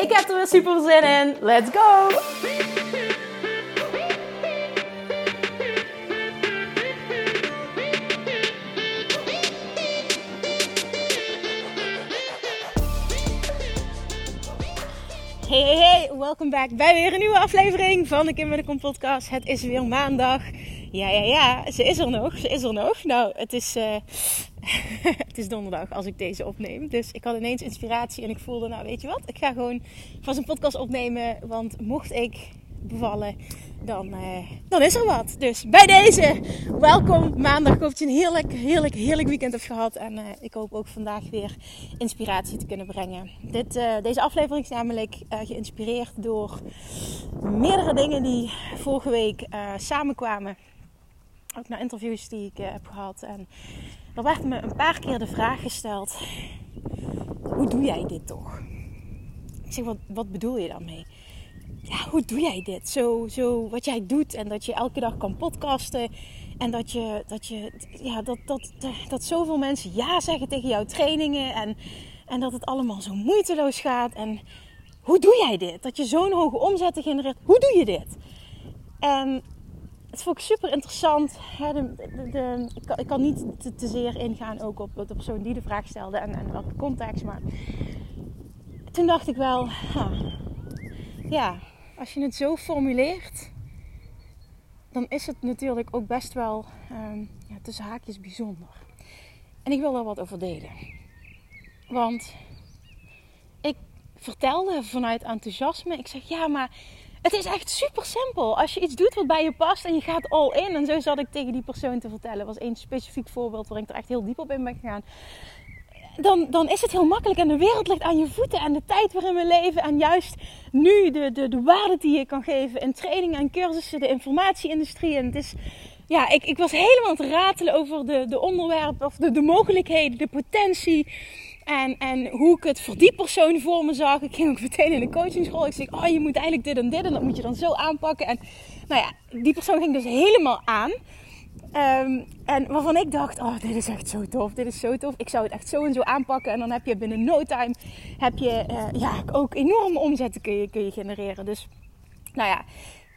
Ik heb er weer super zin in. Let's go! Hey, hey, hey, welkom back bij weer een nieuwe aflevering van de Kim met de Kom podcast. Het is weer maandag. Ja, ja, ja, ze is er nog, ze is er nog. Nou, het is, uh, het is donderdag als ik deze opneem. Dus ik had ineens inspiratie en ik voelde, nou weet je wat, ik ga gewoon vast een podcast opnemen. Want mocht ik bevallen, dan, uh, dan is er wat. Dus bij deze, welkom maandag. Ik hoop dat je een heerlijk, heerlijk, heerlijk weekend hebt gehad. En uh, ik hoop ook vandaag weer inspiratie te kunnen brengen. Dit, uh, deze aflevering is namelijk geïnspireerd door meerdere dingen die vorige week samenkwamen. Ook naar interviews die ik heb gehad. En er werd me een paar keer de vraag gesteld: hoe doe jij dit toch? Ik zeg, wat, wat bedoel je daarmee? ja, hoe doe jij dit? Zo, zo wat jij doet en dat je elke dag kan podcasten. En dat, je, dat, je, ja, dat, dat, dat zoveel mensen ja zeggen tegen jouw trainingen. En, en dat het allemaal zo moeiteloos gaat. En hoe doe jij dit? Dat je zo'n hoge omzetten genereert. Hoe doe je dit? En het vond ik super interessant. de, de, ik, kan, niet te, te, zeer ingaan ook op de persoon die de vraag stelde en, en welke context. Maar toen dacht ik wel, ja, als je het zo formuleert, dan is het natuurlijk ook best wel um, ja, tussen haakjes bijzonder. En ik wil daar wat over delen. Want ik vertelde vanuit enthousiasme, ik zeg ja, maar het is echt super simpel. Als je iets doet wat bij je past en je gaat all in. En zo zat ik tegen die persoon te vertellen. Was één specifiek voorbeeld waar ik er echt heel diep op in ben gegaan dan, dan is het heel makkelijk en de wereld ligt aan je voeten en de tijd waarin we leven en juist nu de, de, de waarde die je kan geven in trainingen en cursussen, de informatieindustrie. En het is, ja, ik, ik was helemaal aan het ratelen over de, de onderwerpen of de, de mogelijkheden, de potentie. En, en hoe ik het voor die persoon voor me zag. Ik ging ook meteen in de coachingschool. Ik zeg, oh, je moet eigenlijk dit en dit en dat moet je dan zo aanpakken. En nou ja, die persoon ging dus helemaal aan. Um, en waarvan ik dacht, oh, dit is echt zo tof, dit is zo tof. Ik zou het echt zo en zo aanpakken. En dan heb je binnen no time, heb je uh, ja, ook enorme omzetten kun je, kun je genereren. Dus, nou ja,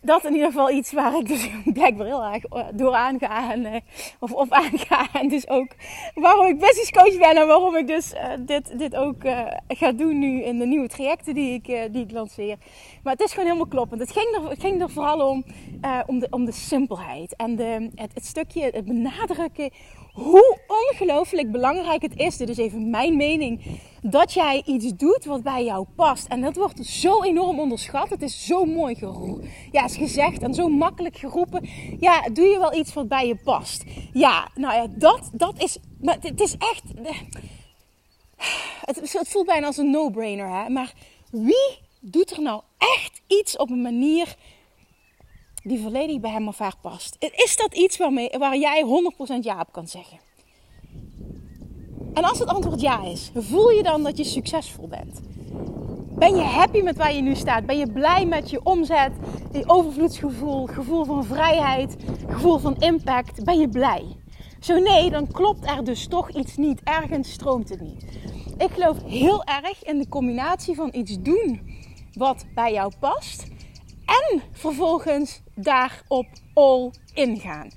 dat in ieder geval iets waar ik dus blijkbaar heel erg eh, door aanga. En, uh, of op aanga. En dus ook waarom ik business coach ben. En waarom ik dus uh, dit, dit ook ga doen nu in de nieuwe trajecten die ik, die ik lanceer. Maar het is gewoon helemaal kloppend. Het ging er, het ging er vooral om, om, de, om de simpelheid. En de, het, het stukje, het benadrukken hoe ongelooflijk belangrijk het is. Dit is even mijn mening dat jij iets doet wat bij jou past. En dat wordt zo enorm onderschat. Het is zo mooi ja, is gezegd en zo makkelijk geroepen. Ja, doe je wel iets wat bij je past? Ja, nou ja, dat, dat is. Maar het is echt. Het, voelt bijna als een no-brainer, hè? Maar wie doet er nou echt iets op een manier die volledig bij hem of haar past? Is dat iets waarmee, waar jij 100% ja op kan zeggen? En als het antwoord ja is, voel je dan dat je succesvol bent? Ben je happy met waar je nu staat? Ben je blij met je omzet, die overvloedsgevoel, gevoel van vrijheid, gevoel van impact? Ben je blij? Zo nee, dan klopt er dus toch iets niet. Ergens stroomt het niet. Ik geloof heel erg in de combinatie van iets doen wat bij jou past en vervolgens daarop all in gaan.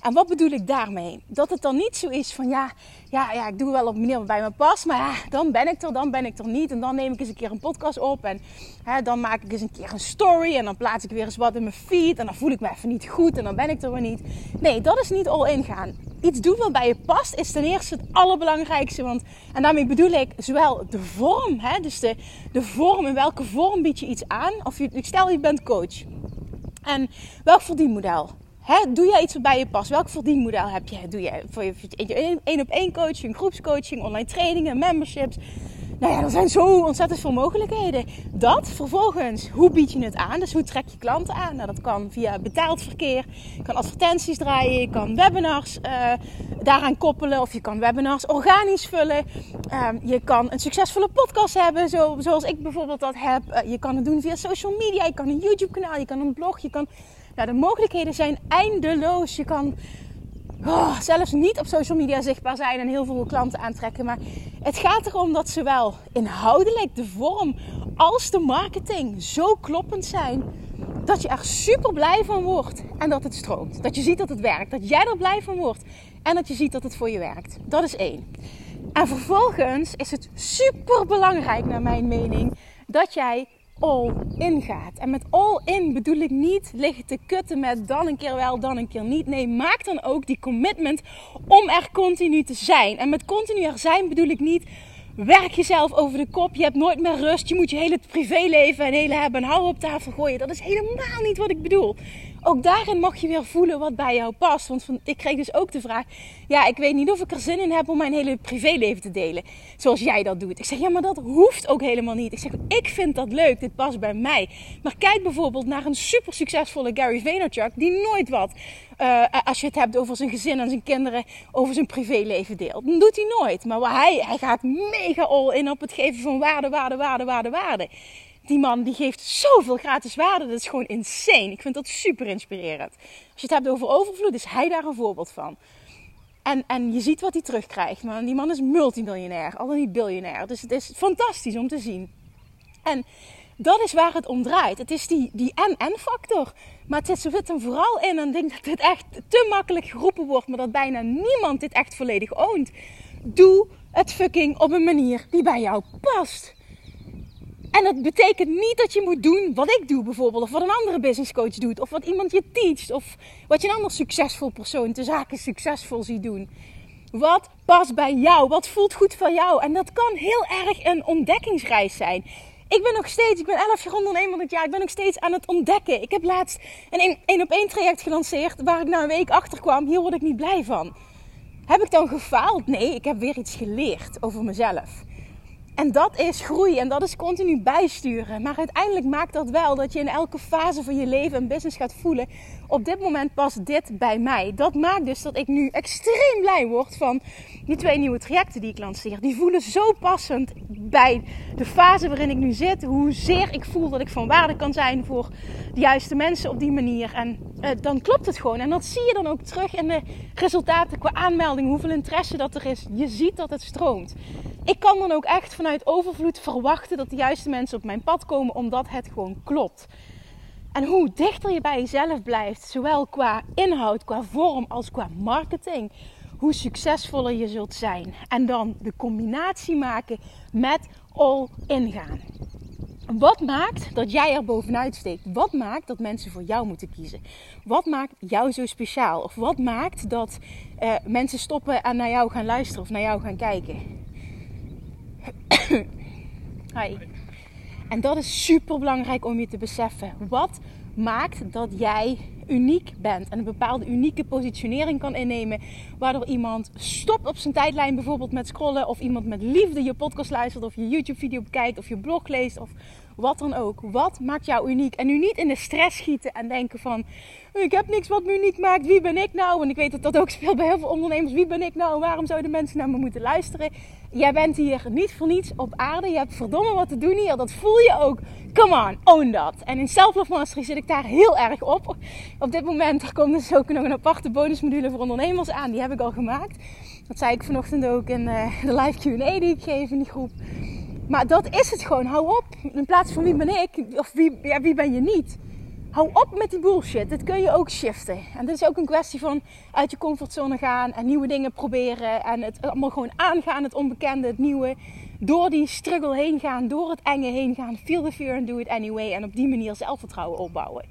En wat bedoel ik daarmee? Dat het dan niet zo is van ja, ja, ja ik doe wel op manier bij me past. Maar ja, dan ben ik er, dan ben ik er niet. En dan neem ik eens een keer een podcast op. En hè, dan maak ik eens een keer een story. En dan plaats ik weer eens wat in mijn feed. En dan voel ik me even niet goed. En dan ben ik er weer niet. Nee, dat is niet all in gaan. Iets doen wat bij je past is ten eerste het allerbelangrijkste. Want, en daarmee bedoel ik zowel de vorm. Hè, dus de, de vorm. In welke vorm bied je iets aan? Of je, stel je bent coach. En welk verdienmodel? He, doe jij iets wat bij je past? Welk verdienmodel heb je? Doe je voor je één op één coaching, groepscoaching, online trainingen, memberships? nou ja, er zijn zo ontzettend veel mogelijkheden. Dat vervolgens, hoe bied je het aan? Dus hoe trek je klanten aan? Nou, dat kan via betaald verkeer. Je kan advertenties draaien, je kan webinars uh, daaraan koppelen. Of je kan webinars organisch vullen. Um, je kan een succesvolle podcast hebben, zo, zoals ik bijvoorbeeld dat heb. Uh, je kan het doen via social media, je kan een YouTube kanaal, je kan een blog. Je kan, de mogelijkheden zijn eindeloos. Je kan oh, zelfs niet op social media zichtbaar zijn en heel veel klanten aantrekken. Maar het gaat erom dat zowel inhoudelijk de vorm als de marketing zo kloppend zijn. Dat je er super blij van wordt en dat het stroomt. Dat je ziet dat het werkt. Dat jij er blij van wordt en dat je ziet dat het voor je werkt. Dat is één. En vervolgens is het super belangrijk, naar mijn mening, dat jij all in gaat. En met all in bedoel ik niet liggen te kutten met dan een keer wel, dan een keer niet. Nee, maak dan ook die commitment om er continu te zijn. En met continu er zijn bedoel ik niet werk jezelf over de kop. Je hebt nooit meer rust. Je moet je hele privéleven en hele hebben en houden op tafel gooien. Dat is helemaal niet wat ik bedoel ook daarin mag je weer voelen wat bij jou past. Want ik kreeg dus ook de vraag: ja, ik weet niet of ik er zin in heb om mijn hele privéleven te delen. Zoals jij dat doet. Ik zeg: ja, maar dat hoeft ook helemaal niet. Ik zeg: ik vind dat leuk. Dit past bij mij. Maar kijk bijvoorbeeld naar een super succesvolle Gary Vaynerchuk die nooit wat. Uh, als je het hebt over zijn gezin en zijn kinderen, over zijn privéleven deelt. Dan doet hij nooit. Maar hij, hij gaat mega all in op het geven van waarde, waarde, waarde, waarde, waarde die man die geeft zoveel gratis waarde. Dat is gewoon insane. Ik vind dat super inspirerend. Als je het hebt over overvloed, is hij daar een voorbeeld van. En, en je ziet wat hij terugkrijgt. Maar die man is multimiljonair, al dan niet biljonair. Dus het is fantastisch om te zien. En dat is waar het om draait. Het is die, die en-en-factor. Maar het zit hem vooral in, en ik denk dat dit echt te makkelijk geroepen wordt, maar dat bijna niemand dit echt volledig oont. Doe het fucking op een manier die bij jou past. Dat betekent niet dat je moet doen wat ik doe bijvoorbeeld. Of wat een andere business coach doet. Of wat iemand je teacht. Of wat je een ander succesvol persoon te zaken succesvol ziet doen. Wat past bij jou? Wat voelt goed voor jou? En dat kan heel erg een ontdekkingsreis zijn. Ik ben nog steeds, ik ben 11 jaar ondernemer dit jaar. Ik ben nog steeds aan het ontdekken. Ik heb laatst een één op één traject gelanceerd. Waar ik na een week achter kwam. Hier word ik niet blij van. Heb ik dan gefaald? Nee, ik heb weer iets geleerd over mezelf. En dat is groei en dat is continu bijsturen. Maar uiteindelijk maakt dat wel dat je in elke fase van je leven en business gaat voelen. Op dit moment past dit bij mij. Dat maakt dus dat ik nu extreem blij word van die twee nieuwe trajecten die ik lanceer. Die voelen zo passend bij de fase waarin ik nu zit. Hoezeer ik voel dat ik van waarde kan zijn voor de juiste mensen op die manier. En uh, dan klopt het gewoon. En dat zie je dan ook terug in de resultaten qua aanmelding. Hoeveel interesse dat er is. Je ziet dat het stroomt. Ik kan dan ook echt vanuit overvloed verwachten dat de juiste mensen op mijn pad komen, omdat het gewoon klopt. En hoe dichter je bij jezelf blijft, zowel qua inhoud, qua vorm als qua marketing, hoe succesvoller je zult zijn. En dan de combinatie maken met all ingaan. Wat maakt dat jij er bovenuit steekt? Wat maakt dat mensen voor jou moeten kiezen? Wat maakt jou zo speciaal? Of wat maakt dat uh, mensen stoppen en naar jou gaan luisteren of naar jou gaan kijken? Hi. En dat is super belangrijk om je te beseffen. Wat maakt dat jij uniek bent en een bepaalde unieke positionering kan innemen, waardoor iemand stopt op zijn tijdlijn bijvoorbeeld met scrollen of iemand met liefde je podcast luistert of je YouTube video bekijkt of je blog leest of wat dan ook. Wat maakt jou uniek? En nu niet in de stress schieten en denken van ik heb niks wat me uniek maakt. Wie ben ik nou? En ik weet dat dat ook speelt bij heel veel ondernemers. Wie ben ik nou? Waarom zouden mensen naar me moeten luisteren? Jij bent hier niet voor niets op aarde. Je hebt verdomme wat te doen hier. Dat voel je ook. Come on, own dat. En in Self Love Mastery zit ik daar heel erg op. Op dit moment er komt dus ook nog een aparte bonusmodule voor ondernemers aan. Die heb ik al gemaakt. Dat zei ik vanochtend ook in eh, de live Q&A die ik geef in die groep. Maar dat is het gewoon. Hou op. In plaats van wie ben ik of wie, ja, wie ben je niet. Hou op met die bullshit. Dit kun je ook shiften. En dit is ook een kwestie van uit je comfortzone gaan en nieuwe dingen proberen. En het allemaal gewoon aangaan, het onbekende, het nieuwe. Door die struggle heen gaan, door het enge heen gaan. Feel the fear and do it anyway. En op die manier zelfvertrouwen opbouwen.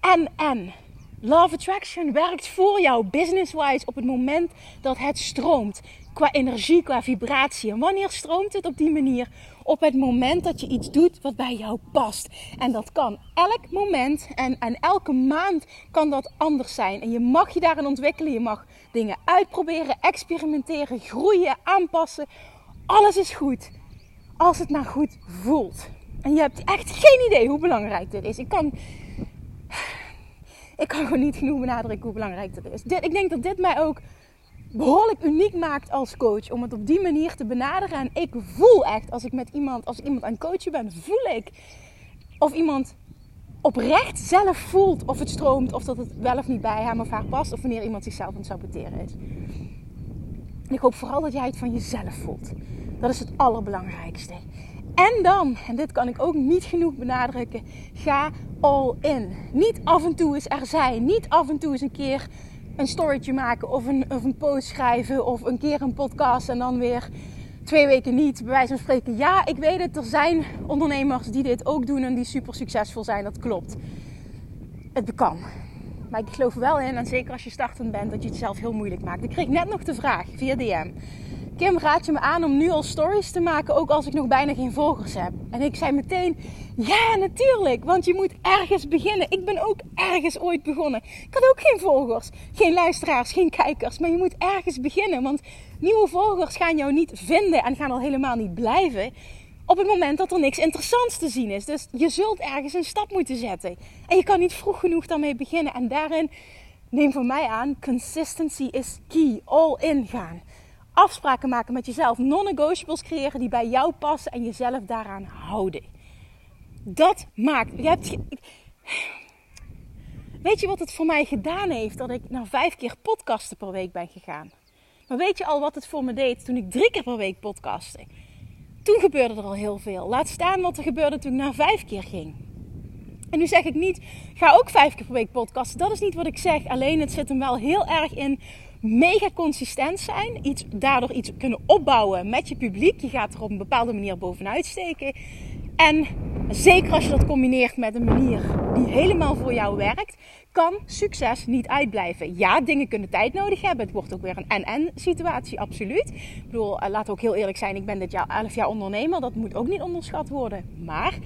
En, en, Love Attraction werkt voor jou business-wise op het moment dat het stroomt. Qua energie, qua vibratie. En wanneer stroomt het op die manier? Op het moment dat je iets doet wat bij jou past. En dat kan elk moment en, en elke maand kan dat anders zijn. En je mag je daarin ontwikkelen. Je mag dingen uitproberen, experimenteren, groeien, aanpassen alles is goed als het maar goed voelt. En je hebt echt geen idee hoe belangrijk dit is. Ik kan, ik kan gewoon niet genoeg benadrukken hoe belangrijk dit is. Dit, ik denk dat dit mij ook behoorlijk uniek maakt als coach. Om het op die manier te benaderen. En ik voel echt, als ik met iemand, als ik iemand aan het coachen ben, voel ik of iemand oprecht zelf voelt of het stroomt. Of dat het wel of niet bij hem of haar past. Of wanneer iemand zichzelf aan het saboteren is. ik hoop vooral dat jij het van jezelf voelt. Dat is het allerbelangrijkste. En dan, en dit kan ik ook niet genoeg benadrukken, ga all in. Niet af en toe eens er zijn. Niet af en toe eens een keer een storytje maken of een, of een post schrijven of een keer een podcast en dan weer twee weken niet. Bij wijze van spreken, ja, ik weet het, er zijn ondernemers die dit ook doen en die super succesvol zijn. Dat klopt. Het kan. Maar ik geloof wel in, en zeker als je startend bent, dat je het zelf heel moeilijk maakt. Ik kreeg net nog de vraag via DM. Kim, raad je me aan om nu al stories te maken, ook als ik nog bijna geen volgers heb? En ik zei meteen, ja, natuurlijk, want je moet ergens beginnen. Ik ben ook ergens ooit begonnen. Ik had ook geen volgers, geen luisteraars, geen kijkers, maar je moet ergens beginnen, want nieuwe volgers gaan jou niet vinden en gaan al helemaal niet blijven op het moment dat er niks interessants te zien is. Dus je zult ergens een stap moeten zetten. En je kan niet vroeg genoeg daarmee beginnen. En daarin, neem van mij aan, consistency is key. All in gaan afspraken maken met jezelf. Non-negotiables creëren die bij jou passen en jezelf daaraan houden. Dat maakt. Je hebt, weet je wat het voor mij gedaan heeft dat ik naar vijf keer podcasten per week ben gegaan? Maar weet je al wat het voor me deed toen ik drie keer per week podcastte? Toen gebeurde er al heel veel. Laat staan wat er gebeurde toen ik naar vijf keer ging. En nu zeg ik niet, ga ook vijf keer per week podcasten. Dat is niet wat ik zeg. Alleen het zit hem wel heel erg in mega consistent zijn. Iets, daardoor iets kunnen opbouwen met je publiek. Je gaat er op een bepaalde manier bovenuit steken. En zeker als je dat combineert met een manier die helemaal voor jou werkt, kan succes niet uitblijven. Ja, dingen kunnen tijd nodig hebben. Het wordt ook weer een en-en situatie, absoluut. Ik bedoel, eh, laten we ook heel eerlijk zijn. Ik ben dit jaar 11 jaar ondernemer. Dat moet ook niet onderschat worden. Maar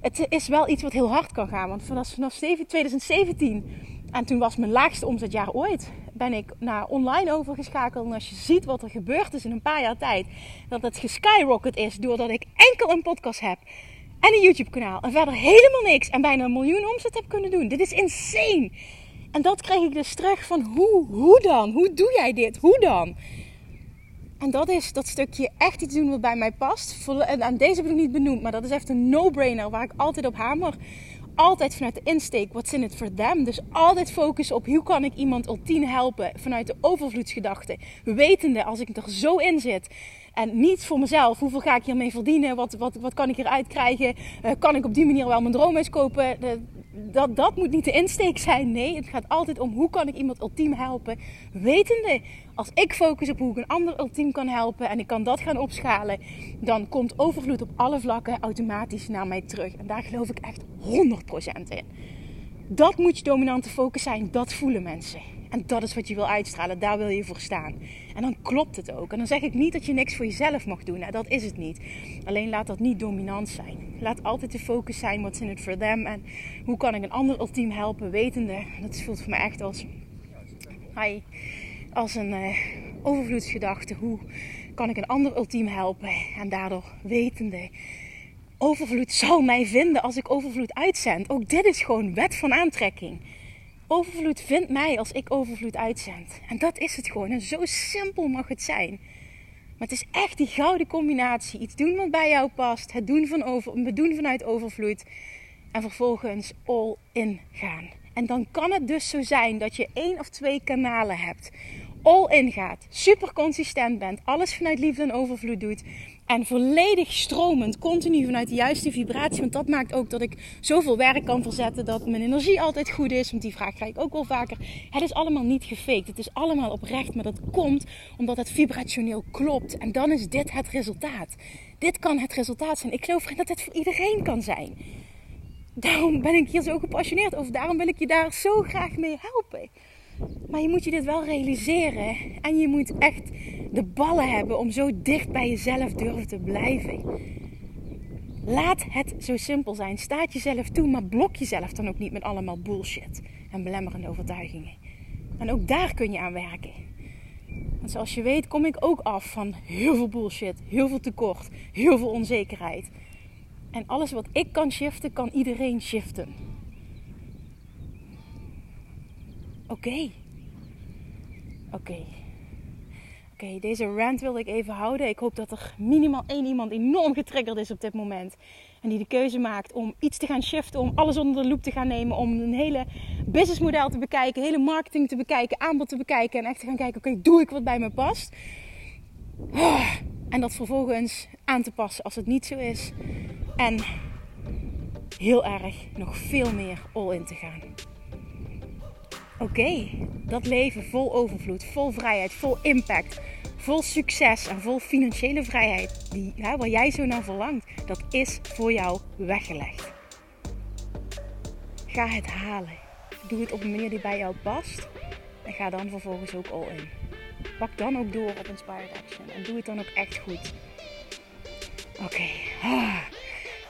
het is wel iets wat heel hard kan gaan. Want vanaf, vanaf 2017, en toen was mijn laagste omzetjaar ooit, ben ik naar online overgeschakeld. En als je ziet wat er gebeurd is in een paar jaar tijd, dat het geskyrocket is doordat ik enkel een podcast heb en een YouTube kanaal en verder helemaal niks en bijna een miljoen omzet heb kunnen doen. Dit is insane. En dat kreeg ik dus terug van hoe, hoe dan? Hoe doe jij dit? Hoe dan? En dat is dat stukje echt iets doen wat bij mij past. En deze heb ik niet benoemd, maar dat is echt een no-brainer waar ik altijd op hamer altijd vanuit de insteek, what's in it for them. Dus altijd focussen op hoe kan ik iemand ultiem helpen vanuit de overvloedsgedachte. Wetende als ik er zo in zit. En niet voor mezelf, hoeveel ga ik hiermee verdienen? Wat, wat, wat kan ik eruit krijgen? Uh, kan ik op die manier wel mijn droomhuis kopen? dat, dat moet niet de insteek zijn. Nee, het gaat altijd om hoe kan ik iemand ultiem helpen. Wetende, als ik focus op hoe ik een ander ultiem kan helpen en ik kan dat gaan opschalen, dan komt overvloed op alle vlakken automatisch naar mij terug. En daar geloof ik echt 100% in. Dat moet je dominante focus zijn, dat voelen mensen. En dat is wat je wil uitstralen, daar wil je voor staan. En dan klopt het ook. En dan zeg ik niet dat je niks voor jezelf mag doen. Nou, dat is het niet. Alleen laat dat niet dominant zijn. Laat altijd de focus zijn, what's in it for them. En hoe kan ik een ander ultiem helpen, wetende. Dat voelt voor mij echt als, hi, als een uh, overvloedsgedachte. Hoe kan ik een ander ultiem helpen? En daardoor wetende overvloed zal mij vinden als ik overvloed uitzend. Ook dit is gewoon wet van aantrekking. Overvloed vindt mij als ik overvloed uitzend. En dat is het gewoon. En zo simpel mag het zijn. Maar het is echt die gouden combinatie. Iets doen wat bij jou past. Het doen, van over, het doen vanuit overvloed. En vervolgens all in gaan. En dan kan het dus zo zijn dat je één of twee kanalen hebt. All in gaat. Super consistent bent. Alles vanuit liefde en overvloed doet. En volledig stromend, continu vanuit de juiste vibratie. Want dat maakt ook dat ik zoveel werk kan verzetten. Dat mijn energie altijd goed is. Want die vraag krijg ik ook wel vaker. Het is allemaal niet gefaked. Het is allemaal oprecht. Maar dat komt omdat het vibrationeel klopt. En dan is dit het resultaat. Dit kan het resultaat zijn. Ik geloof dat dit voor iedereen kan zijn. Daarom ben ik hier zo gepassioneerd over. Daarom wil ik je daar zo graag mee helpen. Maar je moet je dit wel realiseren. En je moet echt de ballen hebben om zo dicht bij jezelf durven te blijven. Laat het zo simpel zijn. Staat jezelf toe, maar blok jezelf dan ook niet met allemaal bullshit en belemmerende overtuigingen. En ook daar kun je aan werken. Want zoals je weet kom ik ook af van heel veel bullshit, heel veel tekort, heel veel onzekerheid. En alles wat ik kan shiften, kan iedereen shiften. Oké. Oké. Oké, deze rant wilde ik even houden. Ik hoop dat er minimaal één iemand enorm getriggerd is op dit moment. En die de keuze maakt om iets te gaan shiften, om alles onder de loep te gaan nemen, om een hele businessmodel te bekijken, hele marketing te bekijken, aanbod te bekijken en echt te gaan kijken, oké, doe ik wat bij me past? En dat vervolgens aan te passen als het niet zo is. En heel erg nog veel meer all in te gaan. Oké, dat leven vol overvloed, vol vrijheid, vol impact, vol succes en vol financiële vrijheid, die, waar jij zo naar verlangt, dat is voor jou weggelegd. Ga het halen. Doe het op een manier die bij jou past. En ga dan vervolgens ook all in. Pak dan ook door op Inspired Action. En doe het dan ook echt goed. Oké. Okay. Ah,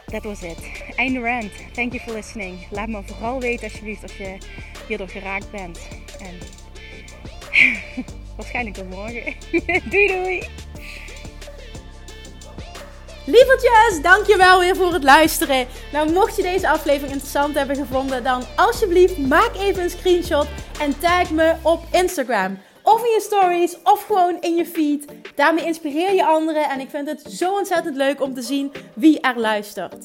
that was it. Einde rant. Thank you for listening. Laat me vooral weten alsjeblieft als je hierdoor geraakt bent. En waarschijnlijk tot morgen. doei doei! Lievertjes, dankjewel weer voor het luisteren. Nou, mocht je deze aflevering interessant hebben gevonden, dan alsjeblieft maak even een screenshot en tag me op Instagram. Of in je stories, of gewoon in je feed. Daarmee inspireer je anderen en ik vind het zo ontzettend leuk om te zien wie er luistert.